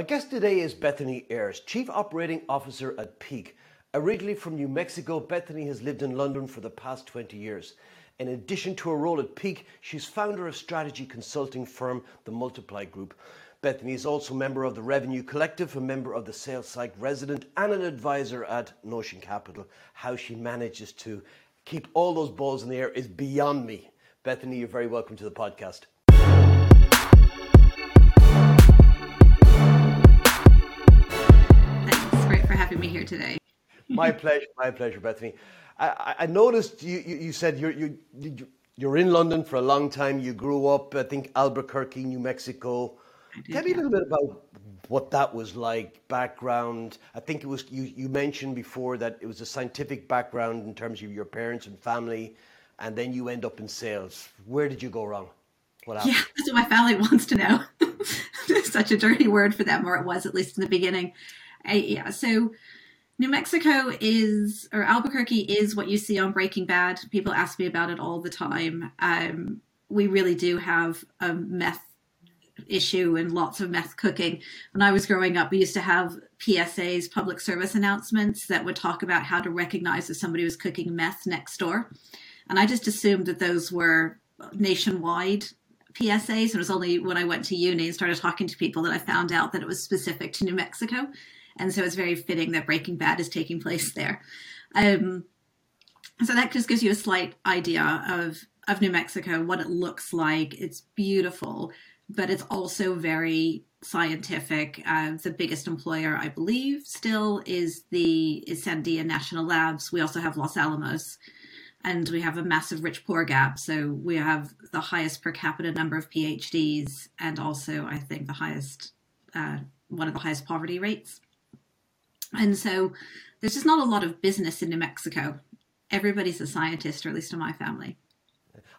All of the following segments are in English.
My guest today is Bethany Ayres, Chief Operating Officer at Peak. Originally from New Mexico, Bethany has lived in London for the past 20 years. In addition to her role at Peak, she's founder of strategy consulting firm The Multiply Group. Bethany is also a member of the Revenue Collective, a member of the Sales Psych Resident, and an advisor at Notion Capital. How she manages to keep all those balls in the air is beyond me. Bethany, you're very welcome to the podcast. Having me here today. my pleasure, my pleasure, Bethany. I, I noticed you, you, you said you're, you, you're in London for a long time. You grew up, I think, Albuquerque, New Mexico. Did, Tell me yeah. a little bit about what that was like, background. I think it was you, you mentioned before that it was a scientific background in terms of your parents and family, and then you end up in sales. Where did you go wrong? What happened? Yeah, that's what my family wants to know. Such a dirty word for them, or it was at least in the beginning. I, yeah, so New Mexico is, or Albuquerque is what you see on Breaking Bad. People ask me about it all the time. Um, we really do have a meth issue and lots of meth cooking. When I was growing up, we used to have PSAs, public service announcements, that would talk about how to recognize if somebody was cooking meth next door. And I just assumed that those were nationwide PSAs. And it was only when I went to uni and started talking to people that I found out that it was specific to New Mexico. And so it's very fitting that Breaking Bad is taking place there. Um, so that just gives you a slight idea of of New Mexico, what it looks like. It's beautiful, but it's also very scientific. Uh, the biggest employer, I believe, still is the is Sandia National Labs. We also have Los Alamos, and we have a massive rich poor gap. So we have the highest per capita number of PhDs, and also I think the highest uh, one of the highest poverty rates. And so there's just not a lot of business in New Mexico. Everybody's a scientist, or at least in my family.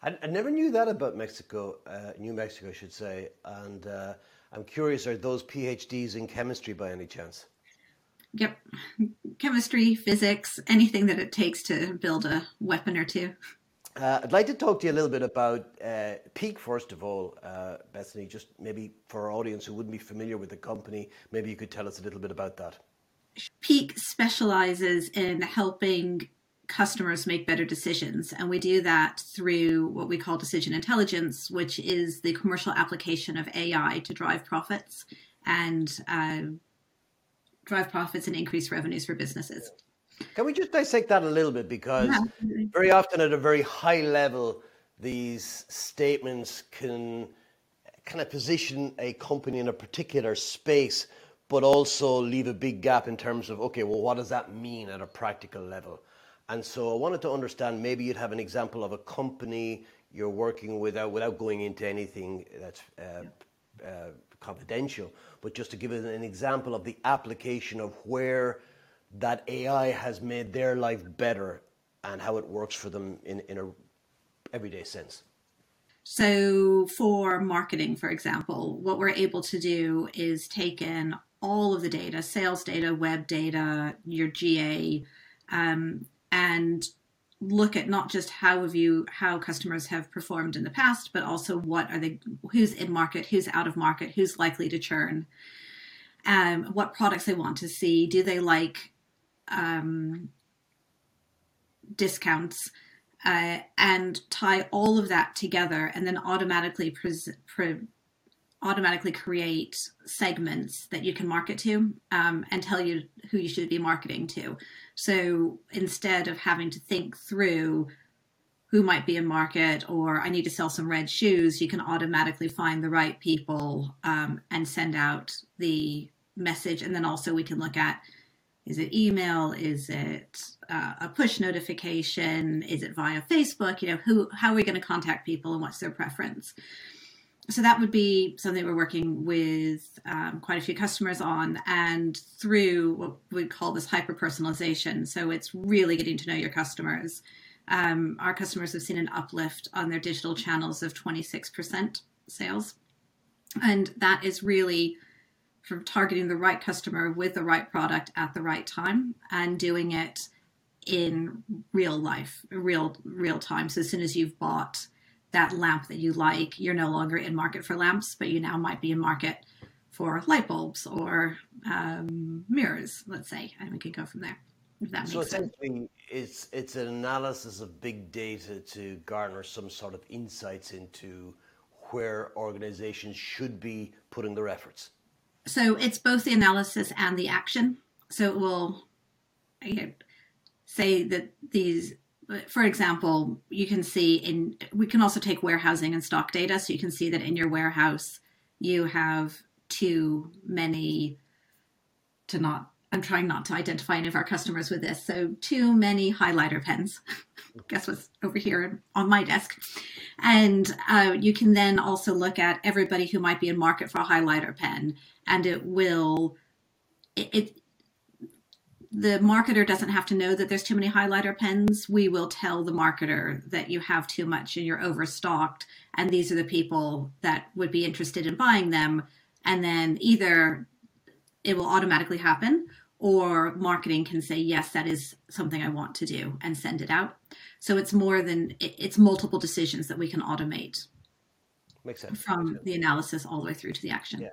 I, I never knew that about Mexico, uh, New Mexico, I should say. And uh, I'm curious, are those PhDs in chemistry by any chance? Yep. Chemistry, physics, anything that it takes to build a weapon or two. Uh, I'd like to talk to you a little bit about uh, Peak, first of all, uh, Bethany, just maybe for our audience who wouldn't be familiar with the company, maybe you could tell us a little bit about that. Peak specializes in helping customers make better decisions. And we do that through what we call decision intelligence, which is the commercial application of AI to drive profits and uh, drive profits and increase revenues for businesses. Can we just dissect that a little bit? Because yeah. very often, at a very high level, these statements can kind of position a company in a particular space, but also leave a big gap in terms of, okay, well, what does that mean at a practical level? And so I wanted to understand maybe you'd have an example of a company you're working with without going into anything that's uh, uh, confidential, but just to give it an example of the application of where that AI has made their life better and how it works for them in, in a everyday sense. So, for marketing, for example, what we're able to do is take in all of the data sales data, web data, your GA, um, and look at not just how have you how customers have performed in the past but also what are they who's in market who's out of market who's likely to churn um, what products they want to see do they like um, discounts uh, and tie all of that together and then automatically pre- pre- automatically create segments that you can market to um, and tell you who you should be marketing to so instead of having to think through who might be in market or I need to sell some red shoes, you can automatically find the right people um, and send out the message. And then also we can look at is it email? Is it uh, a push notification? Is it via Facebook? You know, who how are we going to contact people and what's their preference? So that would be something we're working with um, quite a few customers on and through what we call this hyper personalization so it's really getting to know your customers. Um, our customers have seen an uplift on their digital channels of 26% sales. And that is really from targeting the right customer with the right product at the right time and doing it in real life real real time. So as soon as you've bought that lamp that you like, you're no longer in market for lamps, but you now might be in market for light bulbs or um, mirrors, let's say, and we could go from there. If that so makes sense. it's it's an analysis of big data to garner some sort of insights into where organizations should be putting their efforts. So it's both the analysis and the action. So it will you know, say that these for example, you can see in, we can also take warehousing and stock data. So you can see that in your warehouse, you have too many, to not, I'm trying not to identify any of our customers with this. So too many highlighter pens. Guess what's over here on my desk. And uh, you can then also look at everybody who might be in market for a highlighter pen and it will, it, it the marketer doesn't have to know that there's too many highlighter pens. We will tell the marketer that you have too much and you're overstocked, and these are the people that would be interested in buying them. And then either it will automatically happen, or marketing can say, yes, that is something I want to do and send it out. So it's more than it's multiple decisions that we can automate. Makes sense. From Makes sense. the analysis all the way through to the action. Yeah.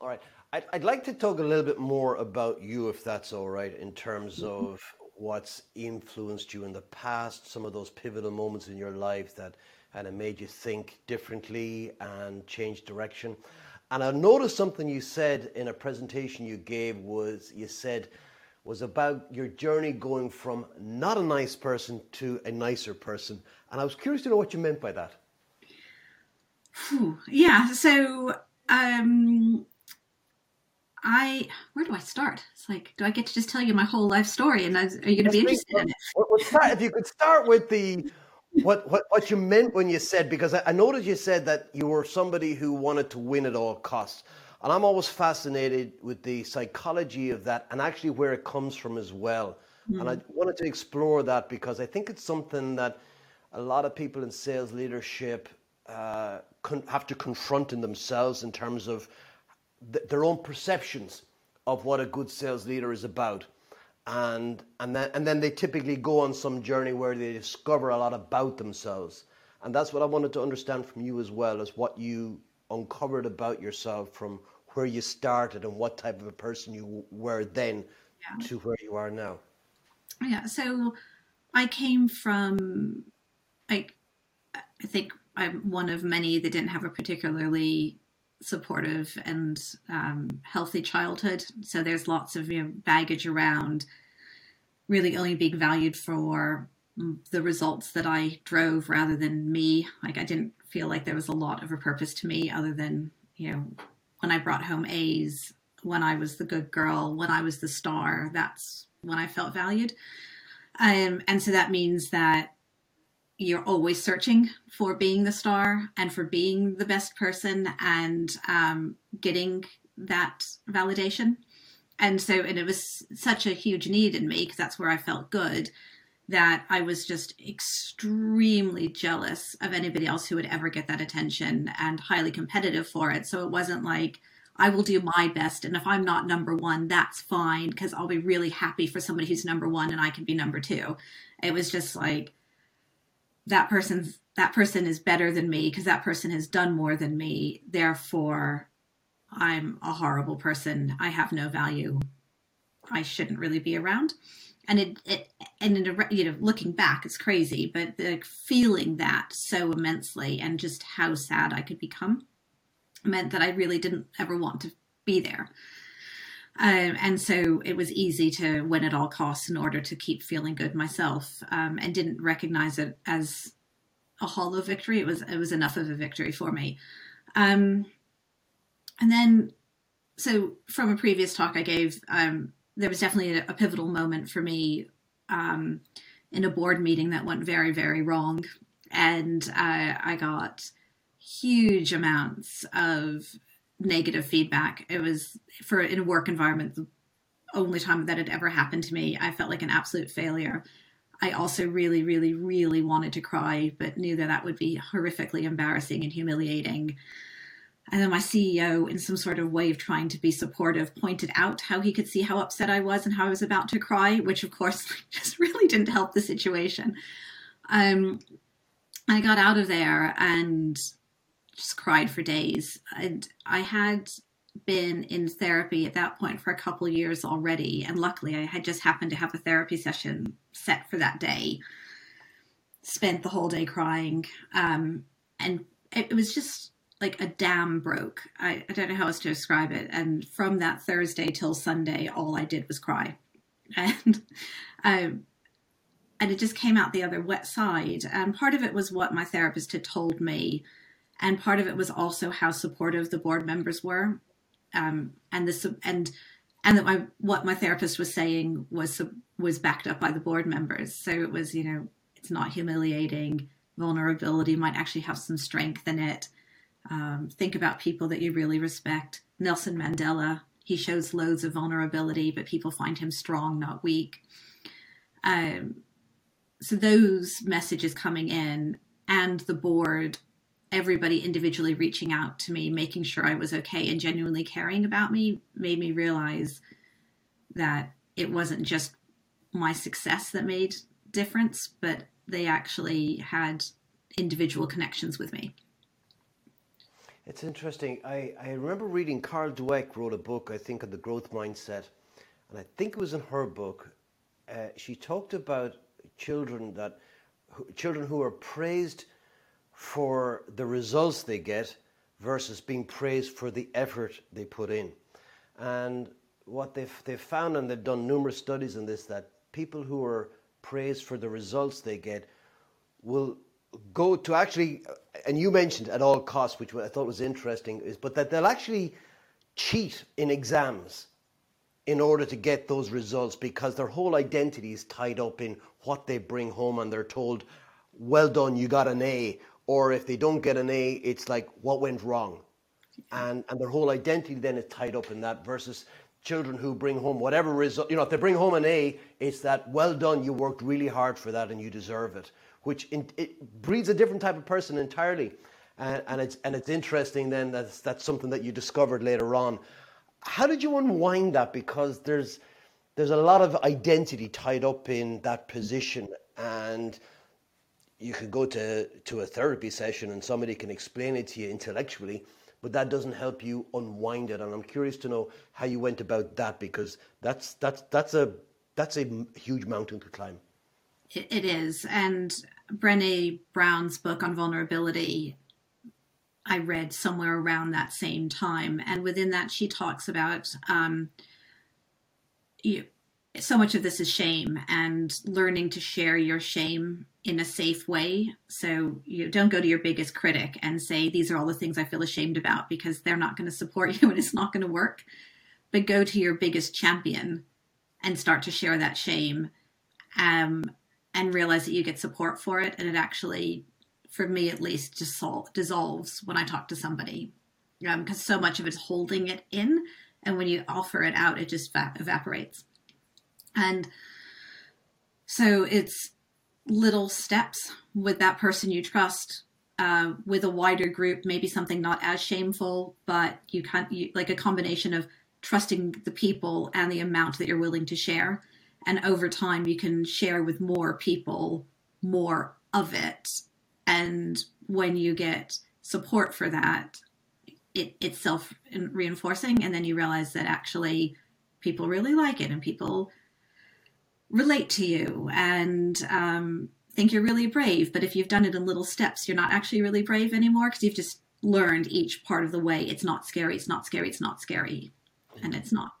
All right. I'd, I'd like to talk a little bit more about you, if that's all right, in terms Mm-hmm. of what's influenced you in the past, some of those pivotal moments in your life that kind of made you think differently and change direction. And I noticed something you said in a presentation you gave was you said was about your journey going from not a nice person to a nicer person. And I was curious to know what you meant by that. Yeah. So um, I where do I start? It's like, do I get to just tell you my whole life story, and are you going to be interested in it? Well, well, start, if you could start with the what what what you meant when you said because I, I noticed you said that you were somebody who wanted to win at all costs, and I'm always fascinated with the psychology of that and actually where it comes from as well. And I wanted to explore that because I think it's something that a lot of people in sales leadership uh, con- have to confront in themselves in terms of th- their own perceptions of what a good sales leader is about. And, and, then, and then they typically go on some journey where they discover a lot about themselves. And that's what I wanted to understand from you as well as what you uncovered about yourself from where you started and what type of a person you were then Yeah. to where you are now. Yeah. So I came from, like, I think I'm one of many that didn't have a particularly supportive and um, healthy childhood. So there's lots of you know, baggage around really only being valued for the results that I drove rather than me. Like I didn't feel like there was a lot of a purpose to me other than, you know, when I brought home A's, when I was the good girl, when I was the star, that's when I felt valued. Um, and so that means that you're always searching for being the star and for being the best person and um, getting that validation. And so, and it was such a huge need in me because that's where I felt good that I was just extremely jealous of anybody else who would ever get that attention and highly competitive for it. So it wasn't like, I will do my best. And if I'm not number one, that's fine because I'll be really happy for somebody who's number one and I can be number two. It was just like, that person's that person is better than me because that person has done more than me. Therefore i'm a horrible person. I have no value. I shouldn't really be around. And it, it and a, you know looking back it's crazy but the feeling that so immensely and just how sad i could become meant that i really didn't ever want to be there um, and so it was easy to win at all costs in order to keep feeling good myself, um, and didn't recognize it as a hollow victory. It was it was enough of a victory for me. Um, and then, so from a previous talk I gave, um, there was definitely a, a pivotal moment for me um, in a board meeting that went very very wrong, and uh, I got huge amounts of negative feedback. It was for in a work environment the only time that had ever happened to me. I felt like an absolute failure. I also really, really, really wanted to cry, but knew that that would be horrifically embarrassing and humiliating. And then my CEO, in some sort of way of trying to be supportive, pointed out how he could see how upset I was and how I was about to cry, which of course just really didn't help the situation. Um, I got out of there and just cried for days. And I had been in therapy at that point for a couple years already. And luckily, I had just happened to have a therapy session set for that day. Spent the whole day crying. Um, and it was just like a dam broke. I, I don't know how else to describe it. And from that Thursday till Sunday, all I did was cry. And um, and it just came out the other wet side. And part of it was what my therapist had told me, and part of it was also how supportive the board members were um, and this and and that my what my therapist was saying was was backed up by the board members. So it was you know it's not humiliating. Vulnerability might actually have some strength in it. Um, think about people that you really respect. Nelson Mandela, he shows loads of vulnerability, but people find him strong, not weak. Um, so those messages coming in and the board everybody individually reaching out to me, making sure I was okay and genuinely caring about me made me realize that it wasn't just my success that made difference, but they actually had individual connections with me. It's interesting. I, I remember reading Carol Dweck wrote a book, I think, on the growth mindset. And I think it was in her book. Uh, she talked about children that children who are praised for the results they get versus being praised for the effort they put in. And what they've, they've found, and they've done numerous studies on this, that people who are praised for the results they get will go to actually, and you mentioned at all costs, which I thought was interesting, is but that they'll actually cheat in exams in order to get those results because their whole identity is tied up in what they bring home and they're told, well done, you got an A, or if they don't get an A, it's like what went wrong, and and their whole identity then is tied up in that. Versus children who bring home whatever result, you know, if they bring home an A, it's that well done, you worked really hard for that and you deserve it, which in, it breeds a different type of person entirely. And, and it's and it's interesting then that's that's something that you discovered later on. How did you unwind that? Because there's there's a lot of identity tied up in that position and you could go to, to a therapy session and somebody can explain it to you intellectually, but that doesn't help you unwind it. And I'm curious to know how you went about that because that's that's that's a that's a huge mountain to climb. It is, and Brené Brown's book on vulnerability. I read somewhere around that same time, and within that, she talks about um, you, so much of this is shame and learning to share your shame in a safe way. So you don't go to your biggest critic and say, These are all the things I feel ashamed about because they're not going to support you and it's not going to work. But go to your biggest champion and start to share that shame um, and realize that you get support for it. And it actually, for me at least, dissol- dissolves when I talk to somebody because um, so much of it's holding it in. And when you offer it out, it just va- evaporates. And so it's little steps with that person you trust uh, with a wider group, maybe something not as shameful, but you can't, you, like a combination of trusting the people and the amount that you're willing to share. And over time, you can share with more people more of it. And when you get support for that, it, it's self reinforcing. And then you realize that actually people really like it and people relate to you and um, think you're really brave. But if you've done it in little steps, you're not actually really brave anymore because you've just learned each part of the way. It's not scary. It's not scary. It's not scary, and it's not.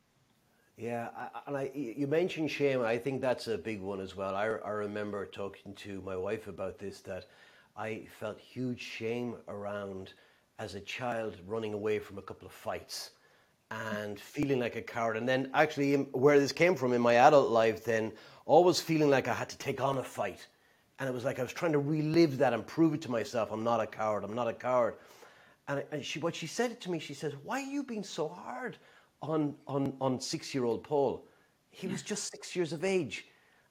Yeah, and I, you mentioned shame. I think that's a big one as well. I, I remember talking to my wife about this that I felt huge shame around as a child running away from a couple of fights and feeling like a coward. And then actually, where this came from in my adult life, then always feeling like I had to take on a fight. And it was like I was trying to relive that and prove it to myself I'm not a coward, I'm not a coward. And, and she, what she said to me, she says, Why are you being so hard on, on, on six year old Paul? He was just six years of age.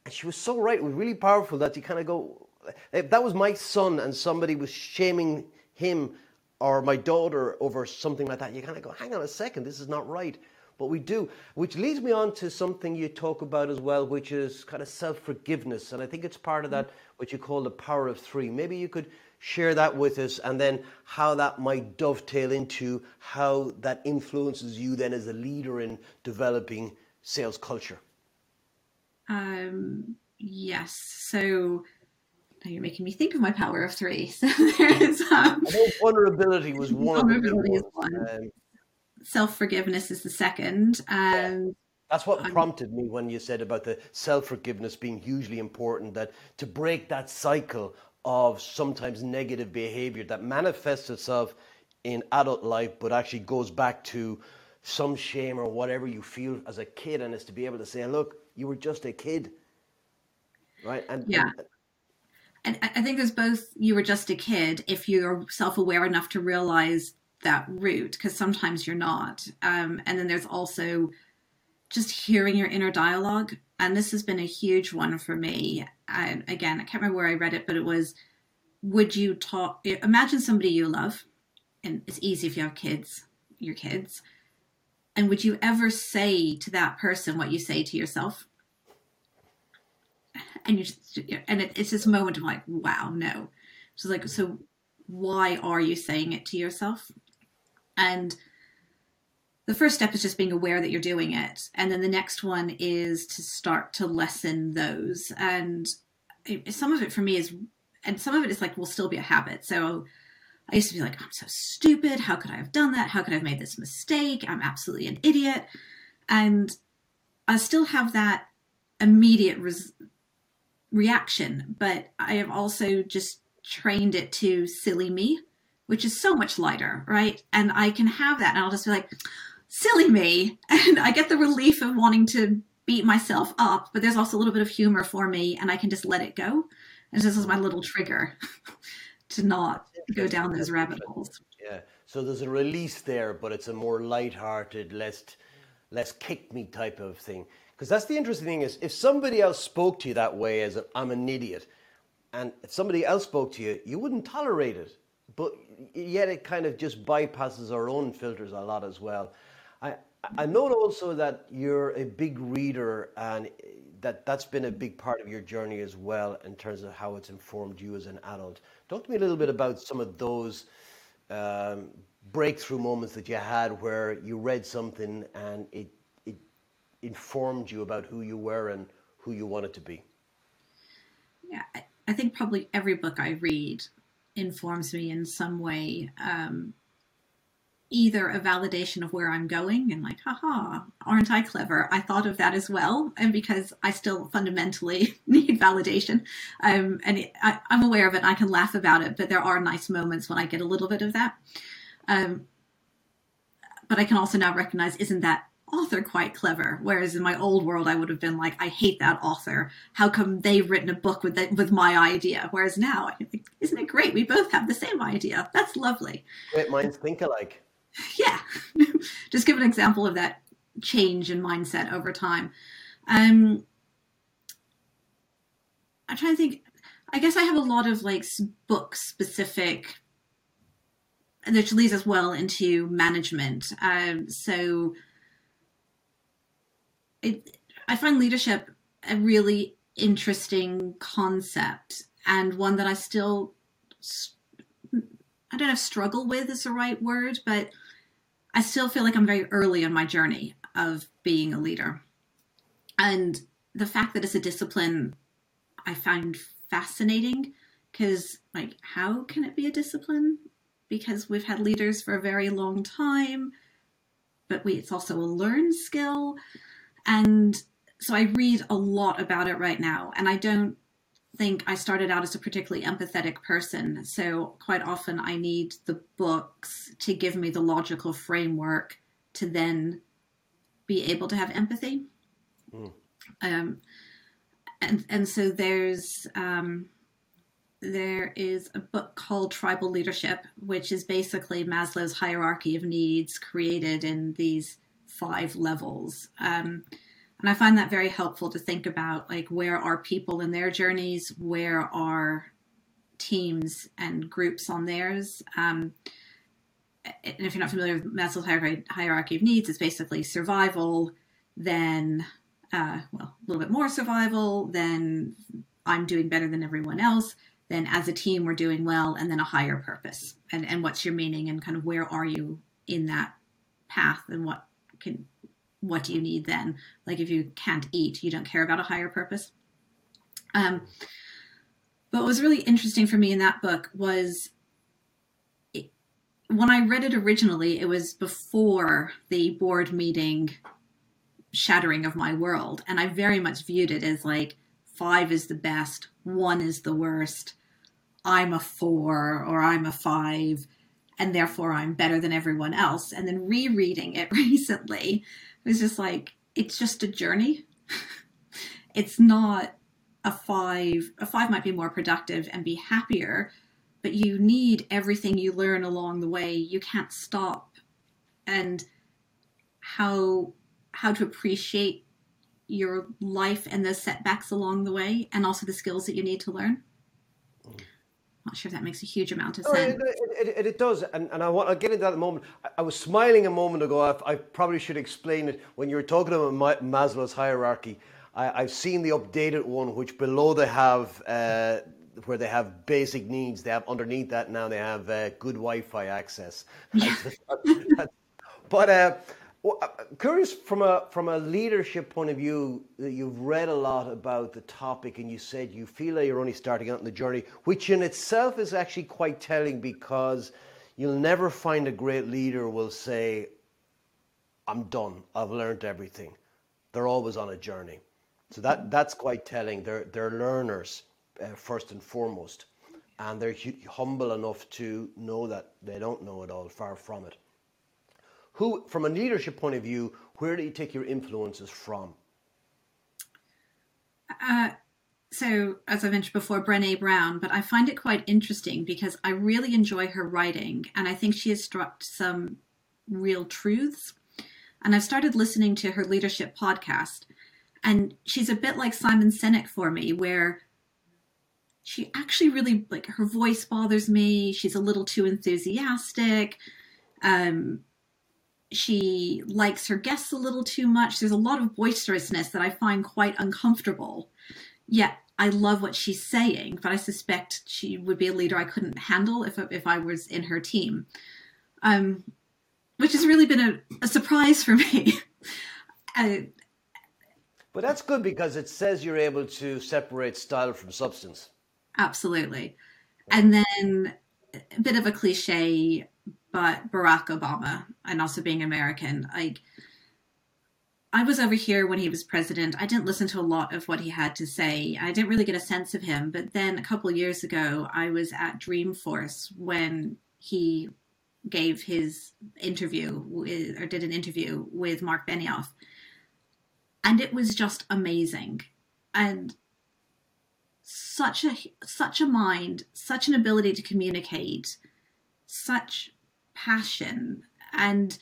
And she was so right. It was really powerful that you kind of go, if that was my son and somebody was shaming him or my daughter over something like that, you kind of go, hang on a second, this is not right. But we do, which leads me on to something you talk about as well, which is kind of self forgiveness. And I think it's part of that what you call the power of three. Maybe you could share that with us and then how that might dovetail into how that influences you then as a leader in developing sales culture. Um, yes. So now you're making me think of my power of three. So there's um, I think vulnerability was one vulnerability the one. Um, Self forgiveness is the second. Um, That's what prompted me when you said about the self forgiveness being hugely important. That to break that cycle of sometimes negative behavior that manifests itself in adult life, but actually goes back to some shame or whatever you feel as a kid, and is to be able to say, "Look, you were just a kid," right? And yeah. And, I think there's both you were just a kid if you're self aware enough to realize that root, because sometimes you're not. Um, and then there's also just hearing your inner dialogue. And this has been a huge one for me. And again, I can't remember where I read it, but it was would you talk? Imagine somebody you love, and it's easy if you have kids, your kids. And would you ever say to that person what you say to yourself? And you and it, it's this moment of like wow no. So like so why are you saying it to yourself? And the first step is just being aware that you're doing it. And then the next one is to start to lessen those. And it, some of it for me is and some of it is like will still be a habit. So i used to be like i'm so stupid. How could i have done that? How could i have made this mistake? I'm absolutely an idiot. And i still have that immediate res- reaction, but I have also just trained it to silly me, which is so much lighter, right? And I can have that and I'll just be like, silly me. And I get the relief of wanting to beat myself up, but there's also a little bit of humor for me and I can just let it go. And this is my little trigger to not go down those rabbit holes. Yeah. So there's a release there, but it's a more light-hearted, less less kick me type of thing. Because that's the interesting thing is if somebody else spoke to you that way as i am an idiot, and if somebody else spoke to you, you wouldn't tolerate it. But yet it kind of just bypasses our own filters a lot as well. I, I know also that you're a big reader and that that's been a big part of your journey as well in terms of how it's informed you as an adult. Talk to me a little bit about some of those um, breakthrough moments that you had where you read something and it informed you about who you were and who you wanted to be? Yeah, I think probably every book I read informs me in some way. Um, either a validation of where I'm going and like, haha, aren't I clever? I thought of that as well. And because I still fundamentally need validation. Um, and it, I, am aware of it I can laugh about it, but there are nice moments when I get a little bit of that. Um, but I can also now recognize, isn't that author quite clever. Whereas in my old world, I would have been like, I hate that author. How come they've written a book with that, with my idea? Whereas now, isn't it great? We both have the same idea. That's lovely. Great minds think alike. Yeah. Just give an example of that change in mindset over time. Um, I'm trying to think. I guess I have a lot of like book specific, which leads us well into management. Um, so it, I find leadership a really interesting concept and one that I still, I don't know if struggle with is the right word, but I still feel like I'm very early on my journey of being a leader. And the fact that it's a discipline I find fascinating because, like, how can it be a discipline? Because we've had leaders for a very long time, but we, it's also a learned skill. And so I read a lot about it right now. And I don't think I started out as a particularly empathetic person. So quite often I need the books to give me the logical framework to then be able to have empathy. Mm. Um, and and so there's um, there is a book called Tribal Leadership, which is basically Maslow's hierarchy of needs created in these five levels. Um, and I find that very helpful to think about like where are people in their journeys, where are teams and groups on theirs. Um, and if you're not familiar with Maslow's hierarchy of needs, it's basically survival, then uh, well, a little bit more survival, then I'm doing better than everyone else, then as a team we're doing well, and then a higher purpose. And and what's your meaning and kind of where are you in that path and what can what do you need then? Like if you can't eat, you don't care about a higher purpose. Um, but what was really interesting for me in that book was it, when I read it originally, it was before the board meeting shattering of my world. And I very much viewed it as like five is the best, one is the worst. I'm a four or I'm a five, and therefore I'm better than everyone else. And then rereading it recently, it was just like, it's just a journey. it's not a five. A five might be more productive and be happier, but you need everything you learn along the way. You can't stop. And how how to appreciate your life and the setbacks along the way and also the skills that you need to learn. Not sure if that makes a huge amount of sense. Oh, it, it, it, does, and, and I want to get into that in a moment. I, I was smiling a moment ago. I, I, probably should explain it when you were talking about Maslow's hierarchy. I, have seen the updated one, which below they have uh, where they have basic needs. They have underneath that now they have uh, good Wi-Fi access. Yeah. but uh, well, uh, curious from a from a leadership point of view you've read a lot about the topic and you said you feel like you're only starting out in the journey, which in itself is actually quite telling because you'll never find a great leader will say, "I'm done. I've learned everything." They're always on a journey, so that that's quite telling. They're they're learners uh, first and foremost, and they're humble enough to know that they don't know it all. Far from it who, from a leadership point of view, where do you take your influences from? Uh, so, as I mentioned before, Brene Brown, but I find it quite interesting because I really enjoy her writing and I think she has struck some real truths. And I've started listening to her leadership podcast, and she's a bit like Simon Sinek for me, where she actually really like her voice bothers me. She's a little too enthusiastic. Um, she likes her guests a little too much. There's a lot of boisterousness that I find quite uncomfortable. Yet I love what she's saying, but I suspect she would be a leader I couldn't handle if if I was in her team. Um, which has really been a, a surprise for me. I, but that's good because it says you're able to separate style from substance. Absolutely. And then a bit of a cliche but Barack Obama and also being American, like I was over here when he was president. I didn't listen to a lot of what he had to say. I didn't really get a sense of him. But then a couple years ago, I was at Dreamforce when he gave his interview with, or did an interview with Mark Benioff. And it was just amazing. And such a such a mind, such an ability to communicate, such passion and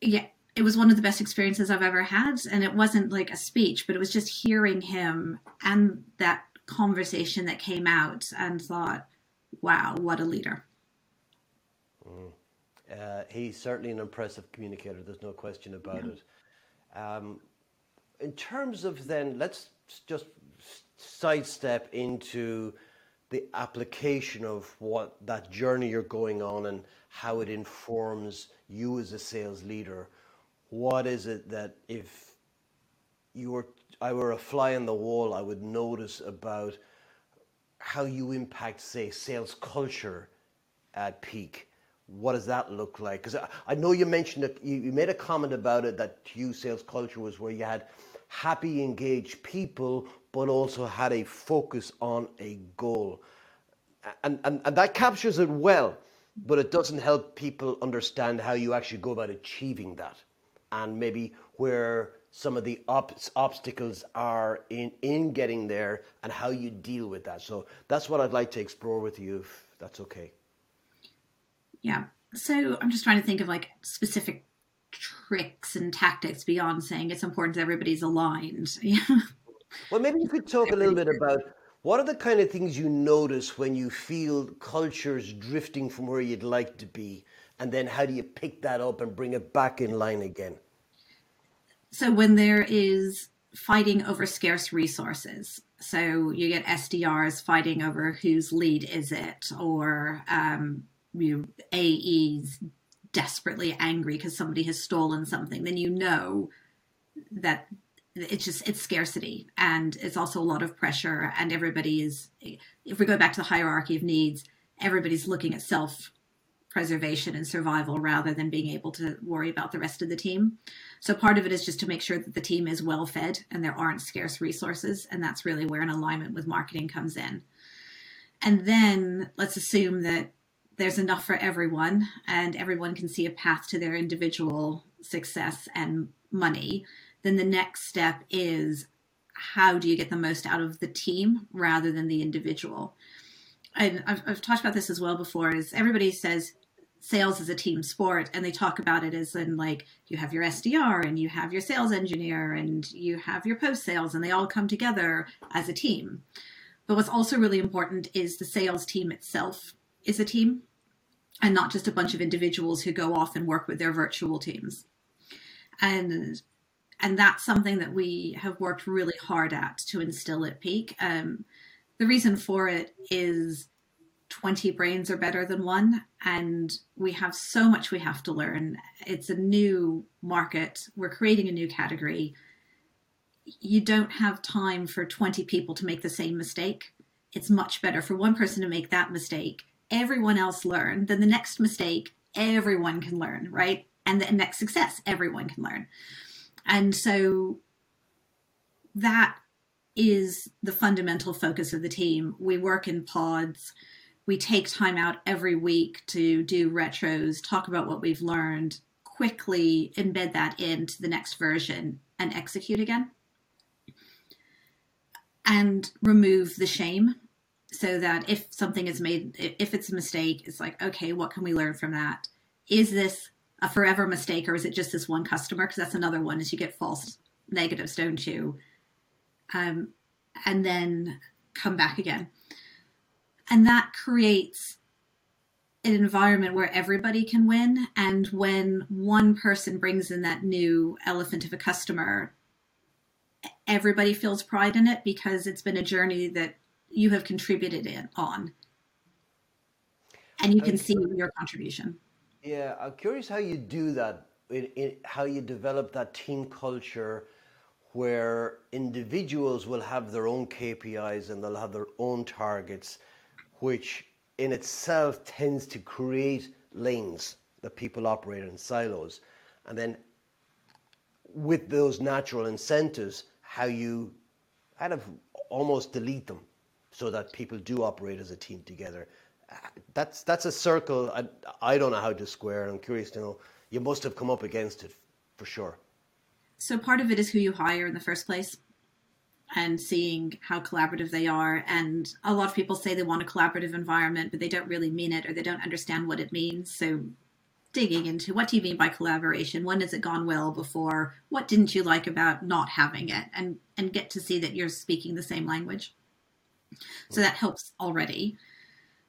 yeah it was one of the best experiences i've ever had and it wasn't like a speech but it was just hearing him and that conversation that came out and thought wow what a leader mm. uh, he's certainly an impressive communicator there's no question about yeah. it um, in terms of then let's just sidestep into the application of what that journey you're going on and how it informs you as a sales leader. What is it that if you were I were a fly on the wall, I would notice about how you impact, say, sales culture at peak. What does that look like? Because I, know you mentioned that you, you made a comment about it that to you sales culture was where you had happy, engaged people, but also had a focus on a goal. And, and, and that captures it well, but it doesn't help people understand how you actually go about achieving that and maybe where some of the op- obstacles are in, in getting there and how you deal with that. So that's what I'd like to explore with you, if that's okay. Yeah. So I'm just trying to think of like specific tricks and tactics beyond saying it's important that everybody's aligned. well, maybe you could talk a little bit about what are the kind of things you notice when you feel cultures drifting from where you'd like to be, and then how do you pick that up and bring it back in line again? So when there is fighting over scarce resources, So you get SDRs fighting over whose lead is it, or um, you AEs desperately angry because somebody has stolen something. Then you know that it's just it's scarcity and it's also a lot of pressure and everybody is if we go back to the hierarchy of needs everybody's looking at self preservation and survival rather than being able to worry about the rest of the team. So part of it is just to make sure that the team is well fed and there aren't scarce resources and that's really where an alignment with marketing comes in. And then let's assume that there's enough for everyone and everyone can see a path to their individual success and money then the next step is how do you get the most out of the team rather than the individual? And I've, I've talked about this as well before. Is everybody says sales is a team sport, and they talk about it as in like you have your SDR and you have your sales engineer and you have your post sales, and they all come together as a team. But what's also really important is the sales team itself is a team and not just a bunch of individuals who go off and work with their virtual teams. And and that's something that we have worked really hard at to instill at Peak. Um, the reason for it is 20 brains are better than one, and we have so much we have to learn. It's a new market, we're creating a new category. You don't have time for 20 people to make the same mistake. It's much better for one person to make that mistake, everyone else learn, then the next mistake, everyone can learn, right? And the next success, everyone can learn. And so that is the fundamental focus of the team. We work in pods. We take time out every week to do retros, talk about what we've learned, quickly embed that into the next version and execute again. And remove the shame so that if something is made, if it's a mistake, it's like, okay, what can we learn from that? Is this a forever mistake or is it just this one customer? Because that's another one is you get false negatives, don't you? Um, and then come back again. And that creates an environment where everybody can win. And when one person brings in that new elephant of a customer, everybody feels pride in it because it's been a journey that you have contributed in on. And you can see your contribution. Yeah, I'm curious how you do that, in, in, how you develop that team culture where individuals will have their own KPIs and they'll have their own targets, which in itself tends to create lanes that people operate in silos. And then with those natural incentives, how you kind of almost delete them so that people do operate as a team together that's that's a circle I, I don't know how to square. I'm curious to know. You must have come up against it for sure. So part of it is who you hire in the first place and seeing how collaborative they are. And a lot of people say they want a collaborative environment, but they don't really mean it or they don't understand what it means. So digging into what do you mean by collaboration? When has it gone well before? What didn't you like about not having it? And and get to see that you're speaking the same language. So that helps already.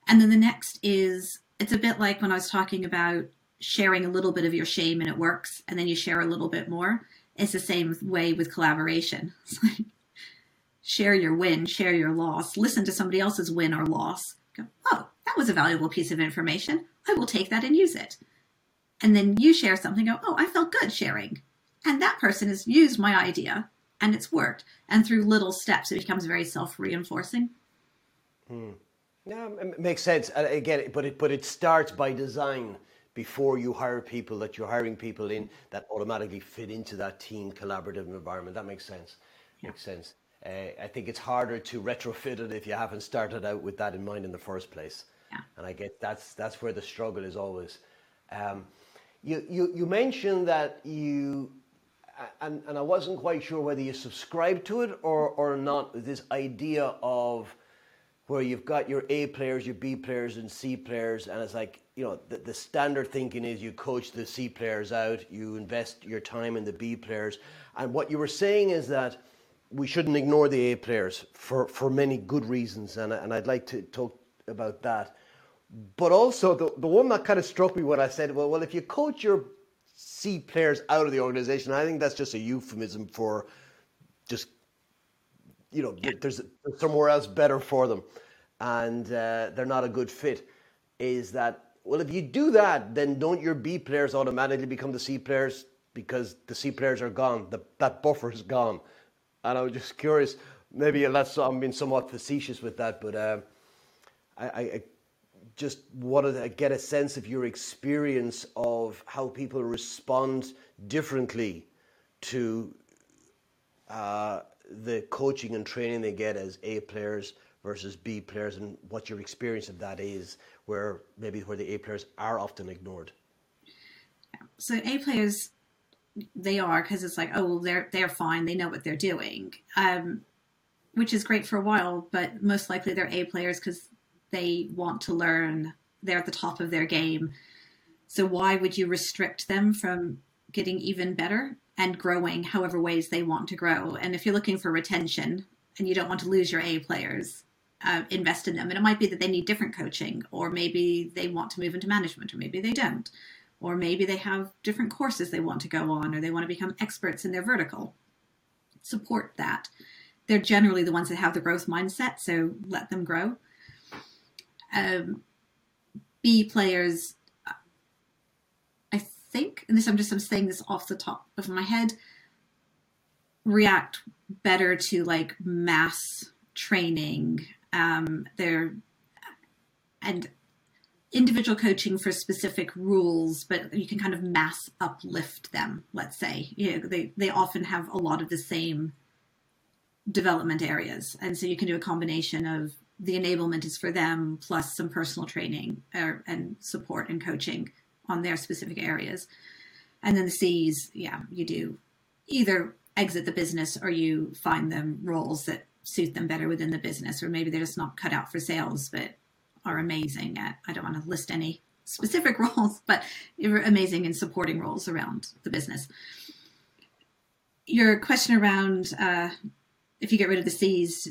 And then the next is it's a bit like when I was talking about sharing a little bit of your shame and it works, and then you share a little bit more. It's the same way with collaboration. It's like share your win, share your loss, listen to somebody else's win or loss. Go, oh, that was a valuable piece of information. I will take that and use it. And then you share something, go, oh, I felt good sharing. And that person has used my idea and it's worked. And through little steps, it becomes very self reinforcing. Hmm. Yeah, it makes sense. Again, but it but it starts by design before you hire people that you're hiring people in that automatically fit into that team collaborative environment. That makes sense. Yeah. Makes sense. Uh, I think it's harder to retrofit it if you haven't started out with that in mind in the first place. Yeah. And I get that's that's where the struggle is always. Um, you, you you mentioned that you and, and I wasn't quite sure whether you subscribed to it or, or not, this idea of where you've got your A players, your B players, and C players, and it's like you know the, the standard thinking is you coach the C players out, you invest your time in the B players, and what you were saying is that we shouldn't ignore the A players for for many good reasons, and and I'd like to talk about that. But also the the one that kind of struck me when I said, well, well, if you coach your C players out of the organization, I think that's just a euphemism for just you know, yeah. there's somewhere else better for them, and uh, they're not a good fit. Is that well? If you do that, then don't your B players automatically become the C players because the C players are gone. The, that buffer is gone. And I was just curious. Maybe that's I'm being somewhat facetious with that, but uh, I, I just wanted to get a sense of your experience of how people respond differently to uh, the coaching and training they get as A players versus B players, and what your experience of that is, where maybe where the A players are often ignored. So A players, they are because it's like, oh, well, they're they're fine, they know what they're doing, um, which is great for a while, but most likely they're A players because they want to learn, they're at the top of their game. So why would you restrict them from getting even better? And growing however ways they want to grow. And if you're looking for retention and you don't want to lose your A players, uh, invest in them. And it might be that they need different coaching, or maybe they want to move into management, or maybe they don't. Or maybe they have different courses they want to go on, or they want to become experts in their vertical. Support that. They're generally the ones that have the growth mindset, so let them grow. Um, B players think, and this I'm just I'm saying this off the top of my head, react better to like mass training. Um, they're and individual coaching for specific rules, but you can kind of mass uplift them. Let's say, you know, they they often have a lot of the same development areas, and so you can do a combination of the enablement is for them plus some personal training or, and support and coaching on their specific areas. And then the C's, yeah, you do either exit the business or you find them roles that suit them better within the business, or maybe they're just not cut out for sales, but are amazing at, I don't want to list any specific roles, but amazing in supporting roles around the business. Your question around uh, if you get rid of the C's,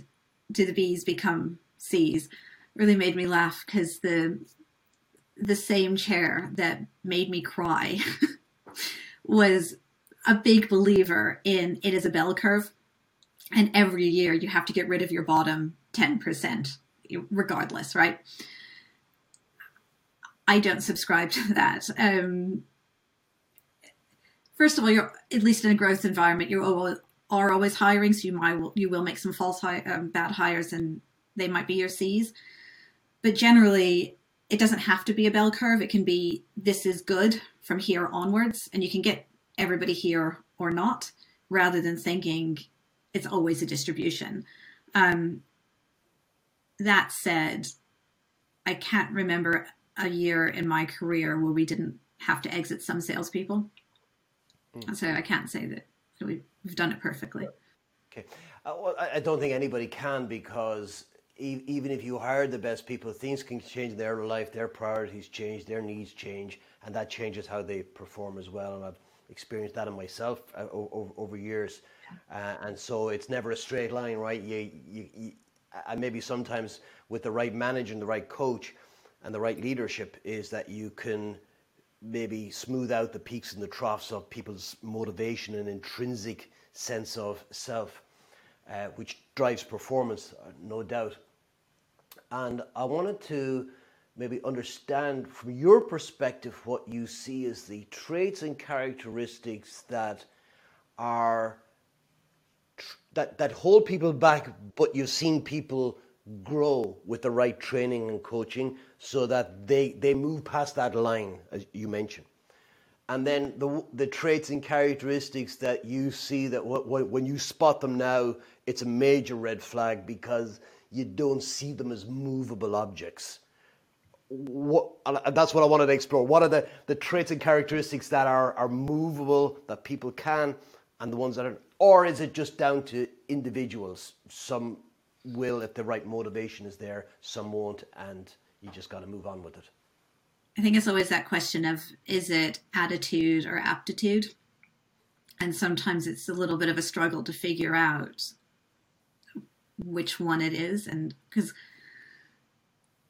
do the B's become C's? Really made me laugh because the the same chair that made me cry was a big believer in it is a bell curve. And every year you have to get rid of your bottom 10% regardless right? I don't subscribe to that. Um, first of all you're at least in a growth environment you are always hiring so you might you will make some false um, bad hires and they might be your c's. But generally it doesn't have to be a bell curve. It can be this is good from here onwards, and you can get everybody here or not, rather than thinking it's always a distribution. Um, that said, I can't remember a year in my career where we didn't have to exit some salespeople. Mm. So I can't say that we've done it perfectly. Okay. Uh, well, I don't think anybody can because even if you hire the best people, things can change in their life, their priorities change, their needs change, and that changes how they perform as well. And I've experienced that in myself uh, over, over, years. Uh, and so it's never a straight line, right? You, you, you, and maybe sometimes with the right manager and the right coach and the right leadership is that you can maybe smooth out the peaks and the troughs of people's motivation and intrinsic sense of self uh, which drives performance, uh, no doubt. And I wanted to maybe understand from your perspective what you see as the traits and characteristics that are that that hold people back, but you've seen people grow with the right training and coaching so that they they move past that line as you mentioned. And then the the traits and characteristics that you see that when you spot them now, it's a major red flag because you don't see them as movable objects. What, that's what I wanted to explore. What are the, the traits and characteristics that are, are movable that people can, and the ones that are, or is it just down to individuals? Some will if the right motivation is there, some won't, and you just got to move on with it. I think it's always that question of is it attitude or aptitude? And sometimes it's a little bit of a struggle to figure out which one it is. And because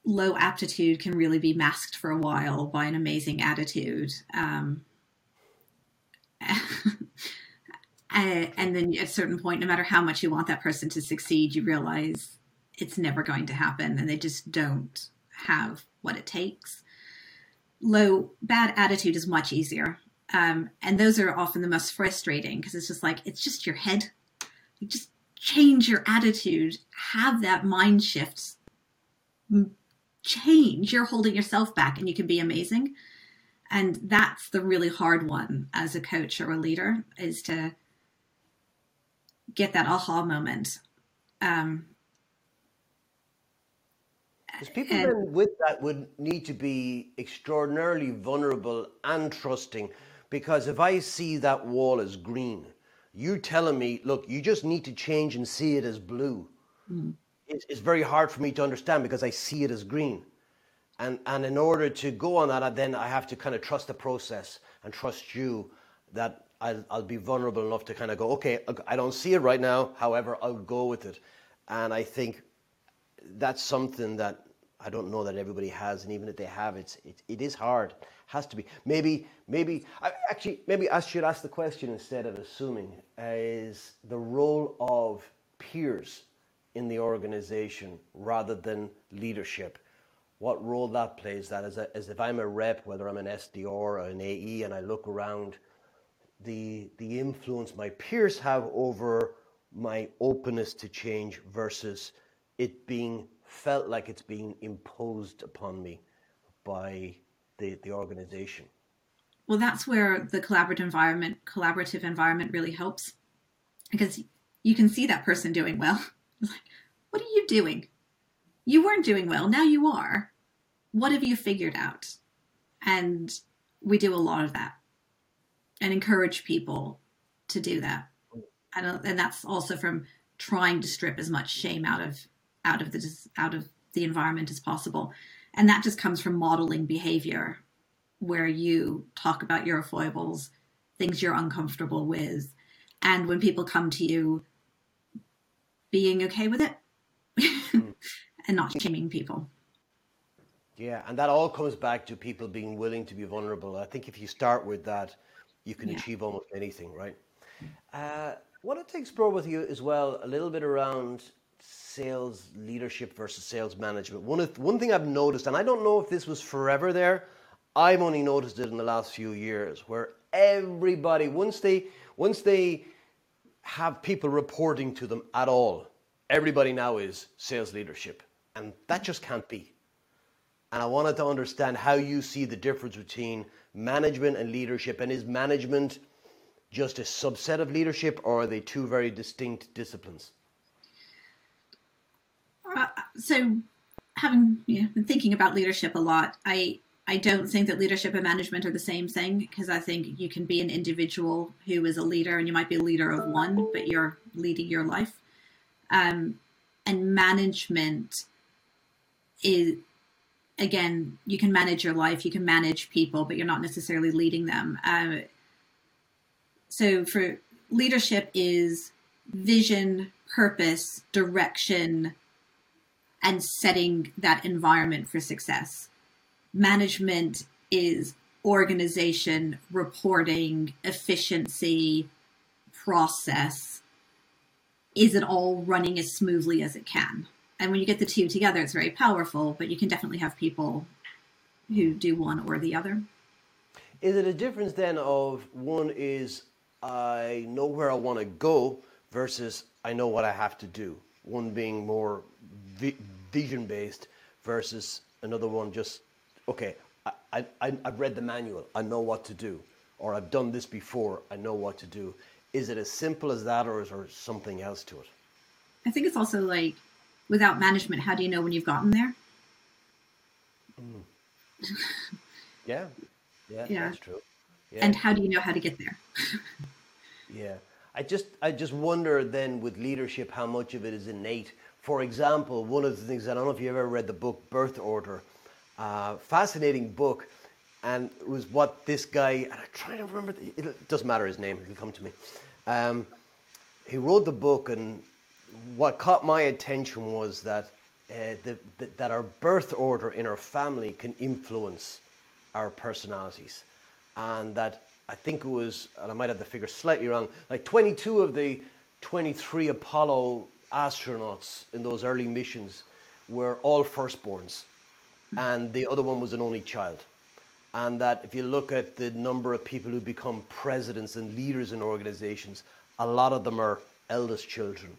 low aptitude can really be masked for a while by an amazing attitude. Um, Uh, and then at a certain point, no matter how much you want that person to succeed, you realize it's never going to happen and they just don't have what it takes. Low, bad attitude is much easier. Um, and those are often the most frustrating because it's just like, it's just your head. You just change your attitude, have that mind shift, change. You're holding yourself back and you can be amazing. And that's the really hard one as a coach or a leader is to get that aha moment. Um, because people and, with that would need to be extraordinarily vulnerable and trusting. Because if I see that wall as green, you telling me, look, you just need to change and see it as blue. Mm-hmm. It's, it's, very hard for me to understand because I see it as green. And, and in order to go on that, then I have to kind of trust the process and trust you that I'll, I'll be vulnerable enough to kind of go, okay, I don't see it right now. However, I'll go with it. And I think that's something that I don't know that everybody has, and even if they have, it's it, it is hard. Has to be. Maybe maybe I, actually maybe I should ask the question instead of assuming is the role of peers in the organization rather than leadership. What role that plays that a, as if I'm a rep, whether I'm an SDR or an AE, and I look around, the the influence my peers have over my openness to change versus it being felt like it's being imposed upon me by the, the organization. Well, that's where the collaborative environment, collaborative environment really helps because you can see that person doing well. Like, what are you doing? You weren't doing well. Now you are. What have you figured out? And we do a lot of that and encourage people to do that. And, and that's also from trying to strip as much shame out of out of the out of the environment as possible and that just comes from modeling behavior where you talk about your foibles things you're uncomfortable with and when people come to you being okay with it mm. and not shaming people yeah and that all comes back to people being willing to be vulnerable i think if you start with that you can yeah. achieve almost anything right uh, I wanted to explore with you as well a little bit around sales leadership versus sales management. One, one thing I've noticed, and I don't know if this was forever there, I've only noticed it in the last few years, where everybody, once they, once they have people reporting to them at all, everybody now is sales leadership. And that just can't be. And I wanted to understand how you see the difference between management and leadership. And is management just a subset of leadership, or are they two very distinct disciplines? So having you know, been thinking about leadership a lot, I I don't think that leadership and management are the same thing because I think you can be an individual who is a leader and you might be a leader of one, but you're leading your life. Um, and management is again, you can manage your life, you can manage people, but you're not necessarily leading them. Uh, so for leadership is vision, purpose, direction, and setting that environment for success. Management is organization, reporting, efficiency, process. Is it all running as smoothly as it can? And when you get the two together, it's very powerful, but you can definitely have people who do one or the other. Is it a difference then of one is I know where I want to go versus I know what I have to do? One being more vision based versus another one just okay I, I, i've read the manual. I know what to do. Or i've done this before. I know what to do. Is it as simple as that or is there something else to it? I think it's also like without management how do you know when you've gotten there? Mm. yeah. Yeah yeah. that's true. Yeah. and how do you know how to get there? Yeah. I just i just wonder then with leadership how much of it is innate for example, one of the things, I don't know if you ever read the book Birth Order, uh, fascinating book, and it was what this guy, and I'm trying to remember, the, it doesn't matter his name, he'll come to me. Um, he wrote the book, and what caught my attention was that uh, the, the, that our birth order in our family can influence our personalities, and that I think it was, and I might have the figure slightly wrong, like 22 of the 23 Apollo astronauts in those early missions were all firstborns, and the other one was an only child. And that if you look at the number of people who become presidents and leaders in organizations, a lot of them are eldest children.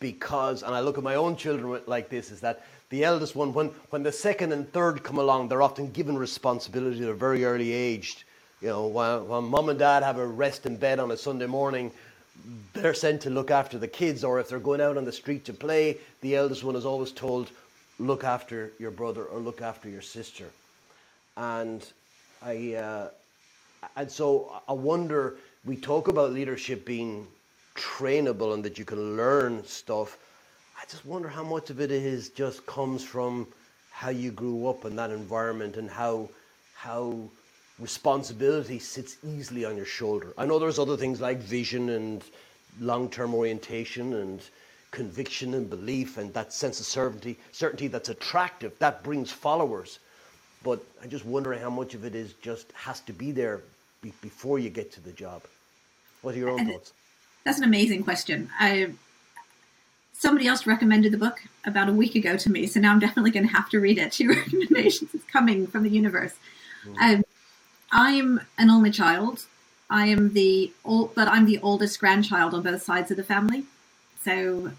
Because, and I look at my own children like this, is that the eldest one, when, when the second and third come along, they're often given responsibility at a very early age. You know, while, while mom and dad have a rest in bed on a Sunday morning, they're sent to look after the kids, or if they're going out on the street to play, the eldest one is always told, look after your brother or look after your sister. And I, uh, and so I wonder, we talk about leadership being trainable and that you can learn stuff. I just wonder how much of it is just comes from how you grew up in that environment and how how responsibility sits easily on your shoulder. I know there's other things like vision and long-term orientation and conviction and belief and that sense of certainty, certainty that's attractive, that brings followers. But I just wonder how much of it is just has to be there be, before you get to the job. What are your own and thoughts? That's an amazing question. I somebody else recommended the book about a week ago to me, so now I'm definitely going to have to read it. Two recommendations is coming from the universe. Mm. Um, I'm an only child. I am the old, but I'm the oldest grandchild on both sides of the family. So,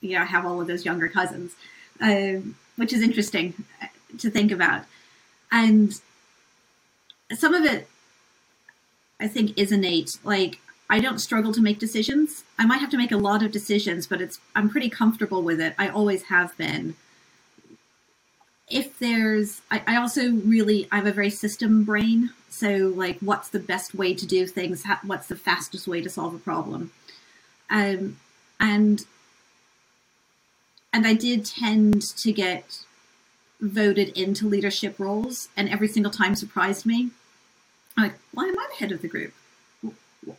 yeah, I have all of those younger cousins, um, which is interesting uh, to think about. And some of it, I think, is innate. Like I don't struggle to make decisions. I might have to make a lot of decisions, but it's I'm pretty comfortable with it. I always have been. If there's, I, I also really I have a very system brain. So like, what's the best way to do things? What's the fastest way to solve a problem? Um, and and I did tend to get voted into leadership roles, and every single time surprised me. I'm like, why am I the head of the group?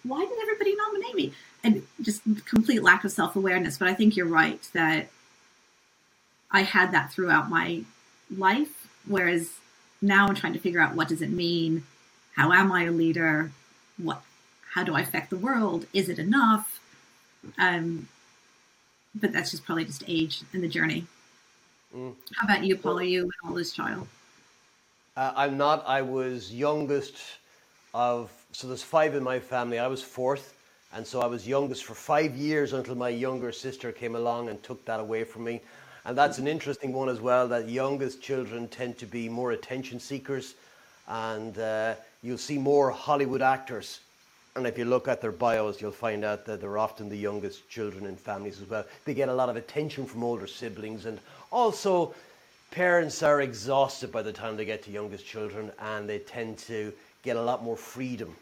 why did everybody nominate me? And just complete lack of self awareness. But I think you're right that I had that throughout my life. Whereas now I'm trying to figure out what does it mean? How am I a leader? What? How do I affect the world? Is it enough? Um, but that's just probably just age and the journey. Mm. How about you, Paul? Are you an oldest child? Uh, I'm not. I was youngest of so there's five in my family. I was fourth, and so I was youngest for five years until my younger sister came along and took that away from me. And that's an interesting one as well. That youngest children tend to be more attention seekers, and uh, you'll see more Hollywood actors. And if you look at their bios, you'll find out that they're often the youngest children in families as well. They get a lot of attention from older siblings, and also parents are exhausted by the time they get to youngest children, and they tend to get a lot more freedom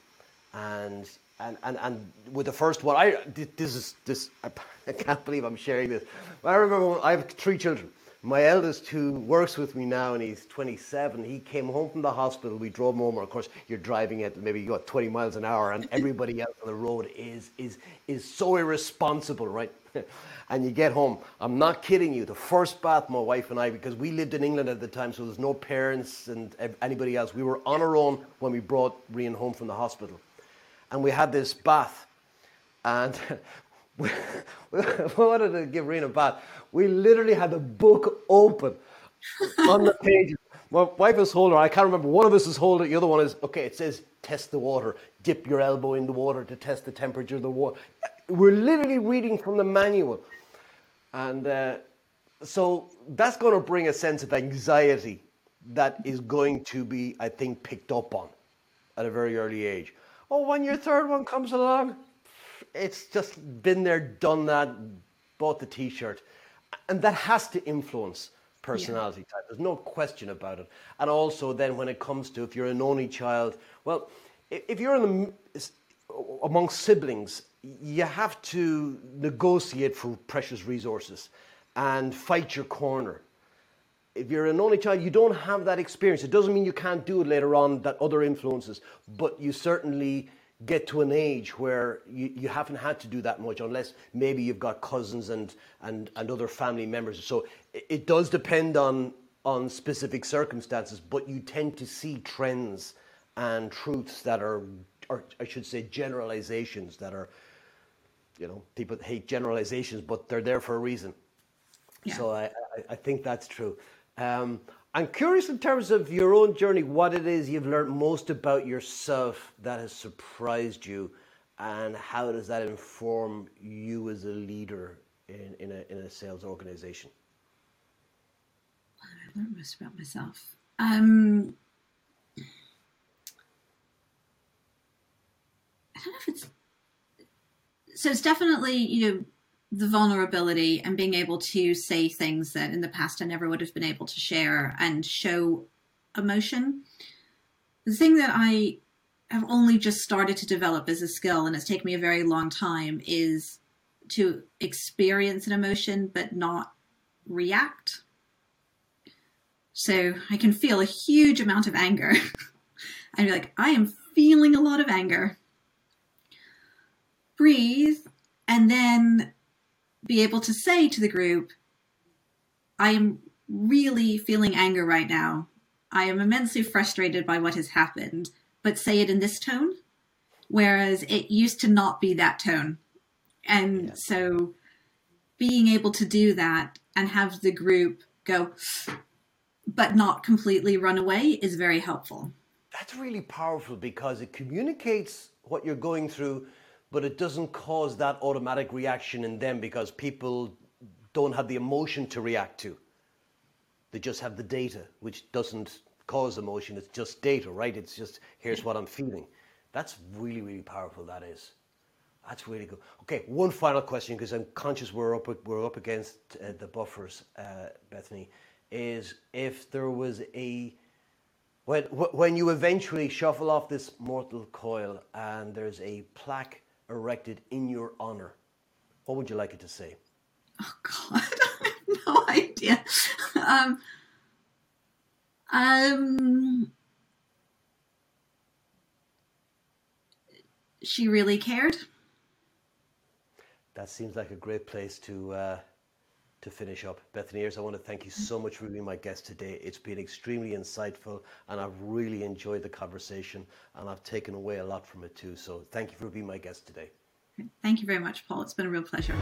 and and, and, and with the first one, I this is this I can't believe I'm sharing this. I remember I have three children. My eldest, who works with me now, and he's 27, he came home from the hospital. We drove him home. Of course, you're driving at maybe you got 20 miles an hour, and everybody else on the road is is is so irresponsible, right? and you get home. I'm not kidding you. The first bath, my wife and I, because we lived in England at the time, so there's no parents and anybody else. We were on our own when we brought Rian home from the hospital and we had this bath, and we, wanted to give Rena a bath. We literally had the book open on the page. My wife is holding. I can't remember. One of us is holding. The other one is okay. It says test the water. Dip your elbow in the water to test the temperature of the water. We're literally reading from the manual, and uh, so that's going to bring a sense of anxiety that is going to be, I think, picked up on at a very early age. Oh, when your third one comes along, it's just been there, done that, bought the t shirt. And that has to influence personality yeah. type. There's no question about it. And also, then when it comes to if you're an only child, well, if you're in the, amongst siblings, you have to negotiate for precious resources and fight your corner if you're an only child, you don't have that experience. It doesn't mean you can't do it later on, that other influences, but you certainly get to an age where you, you haven't had to do that much unless maybe you've got cousins and, and, and other family members. So it, it does depend on, on specific circumstances, but you tend to see trends and truths that are or I should say, generalizations that are, you know, people hate generalizations, but they're there for a reason. Yeah. So I, I, I, think that's true. Um, I'm curious in terms of your own journey, what it is you've learned most about yourself that has surprised you, and how does that inform you as a leader in, in, a, in a sales organization? I learned most about myself. Um, I don't know if it's so. It's definitely you know the vulnerability and being able to say things that in the past I never would have been able to share and show emotion. The thing that I have only just started to develop as a skill, and it's taken me a very long time, is to experience an emotion but not react. So I can feel a huge amount of anger and be like, I am feeling a lot of anger. Breathe and then be able to say to the group, I am really feeling anger right now. I am immensely frustrated by what has happened, but say it in this tone. Whereas it used to not be that tone. And yeah. so being able to do that and have the group go, but not completely run away is very helpful. That's really powerful because it communicates what you're going through, but it doesn't cause that automatic reaction in them because people don't have the emotion to react to. They just have the data, which doesn't cause emotion. It's just data, right? It's just, here's what I'm feeling. That's really, really powerful, that is. That's really good. Okay, one final question because I'm conscious we're up we're up against uh, the buffers, uh, Bethany. Is if there was a when when you eventually shuffle off this mortal coil and there's a plaque erected in your honor, what would you like it to say? Oh God, I have no idea. Um, um, she really cared that seems like a great place to uh, to finish up. Bethany Ayres, I want to thank you so much for being my guest today. It's been extremely insightful, and I've really enjoyed the conversation, and I've taken away a lot from it too. So thank you for being my guest today. Thank you very much, Paul. It's been a real pleasure.